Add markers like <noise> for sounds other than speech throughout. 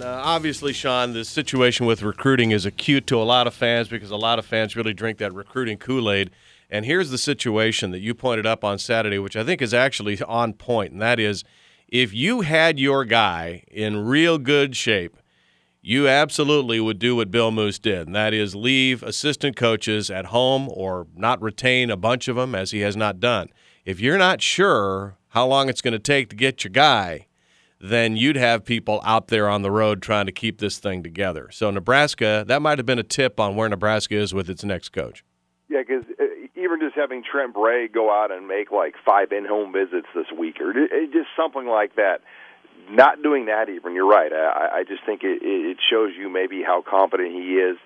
Uh, obviously, Sean, the situation with recruiting is acute to a lot of fans because a lot of fans really drink that recruiting Kool Aid. And here's the situation that you pointed up on Saturday, which I think is actually on point, and that is if you had your guy in real good shape, you absolutely would do what Bill Moos did, and that is leave assistant coaches at home or not retain a bunch of them, as he has not done. If you're not sure how long it's going to take to get your guy, then you'd have people out there on the road trying to keep this thing together. So, Nebraska, that might have been a tip on where Nebraska is with its next coach. Yeah, because uh, even just having Trent Bray go out and make like five in-home visits this week, or just something like that. Not doing that, even you're right. I, I just think it, it shows you maybe how confident he is.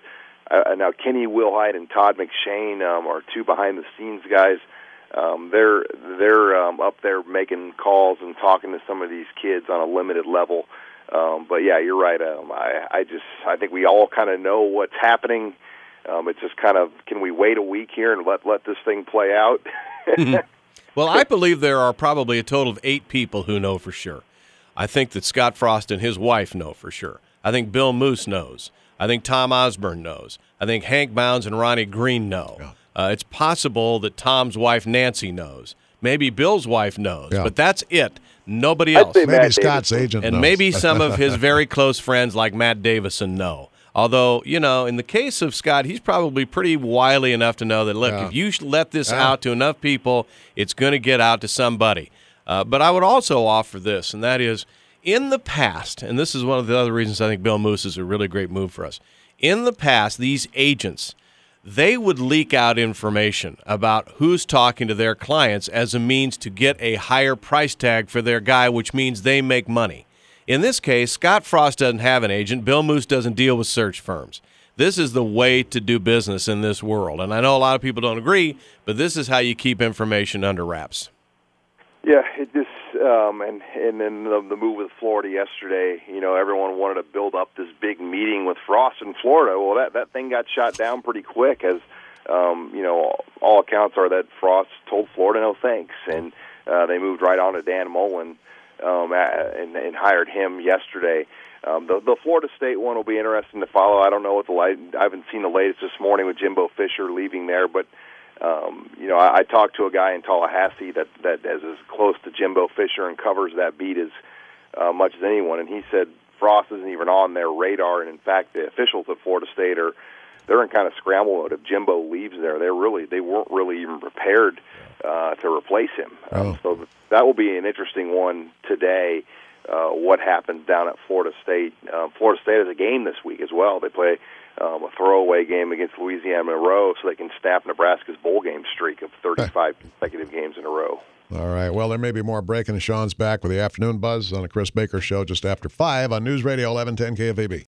Uh, now, Kenny Wilhite and Todd McShane um, are two behind-the-scenes guys um, they're they're up there making calls and talking to some of these kids on a limited level. Um, but yeah, you're right. Um, I I just I think we all kind of know what's happening. Um, it's just kind of can we wait a week here and let let this thing play out? mm-hmm. <laughs> Well, I believe there are probably a total of eight people who know for sure. I think that Scott Frost and his wife know for sure. I think Bill Moos knows. I think Tom Osborne knows. I think Hank Bounds and Ronnie Green know. Yeah. Uh, it's possible that Tom's wife Nancy knows. Maybe Bill's wife knows, yeah. but that's it. Nobody else. Maybe Matt Scott's Davison. agent, and knows. maybe some of his <laughs> very close friends like Matt Davison know. Although, you know, in the case of Scott, he's probably pretty wily enough to know that, look, yeah. if you let this yeah. out to enough people, it's going to get out to somebody. Uh, but I would also offer this, and that is in the past, and this is one of the other reasons I think Bill Moos is a really great move for us. In the past, these agents – they would leak out information about who's talking to their clients as a means to get a higher price tag for their guy, which means they make money. In this case, Scott Frost doesn't have an agent. Bill Moos doesn't deal with search firms. This is the way to do business in this world. And I know a lot of people don't agree, but this is how you keep information under wraps. Um, and and then the, the move with Florida yesterday. You know, everyone wanted to build up this big meeting with Frost in Florida. Well, that that thing got shot down pretty quick, as um, you know, all accounts are that Frost told Florida no thanks, and uh, they moved right on to Dan Mullen um, and, and hired him yesterday. Um, the, the Florida State one will be interesting to follow. I don't know what the light. I haven't seen the latest this morning with Jimbo Fisher leaving there, but um, you know, I, I talked to a guy in Tallahassee that that is as close to Jimbo Fisher and covers that beat as uh, much as anyone, and he said Frost isn't even on their radar, and in fact, the officials at Florida State are they're in kind of scramble mode. If Jimbo leaves there, they're really they weren't really even prepared uh, to replace him. Um, oh. So that will be an interesting one today. Uh, what happens down at Florida State? Uh, Florida State has a game this week as well. They play um, a throwaway game against Louisiana Monroe so they can snap Nebraska's bowl game streak of 35 consecutive games in a row. All right. Well, there may be more breaking. Sean's back with the afternoon buzz on the Chris Baker Show just after 5 on News Radio 1110 KFAB.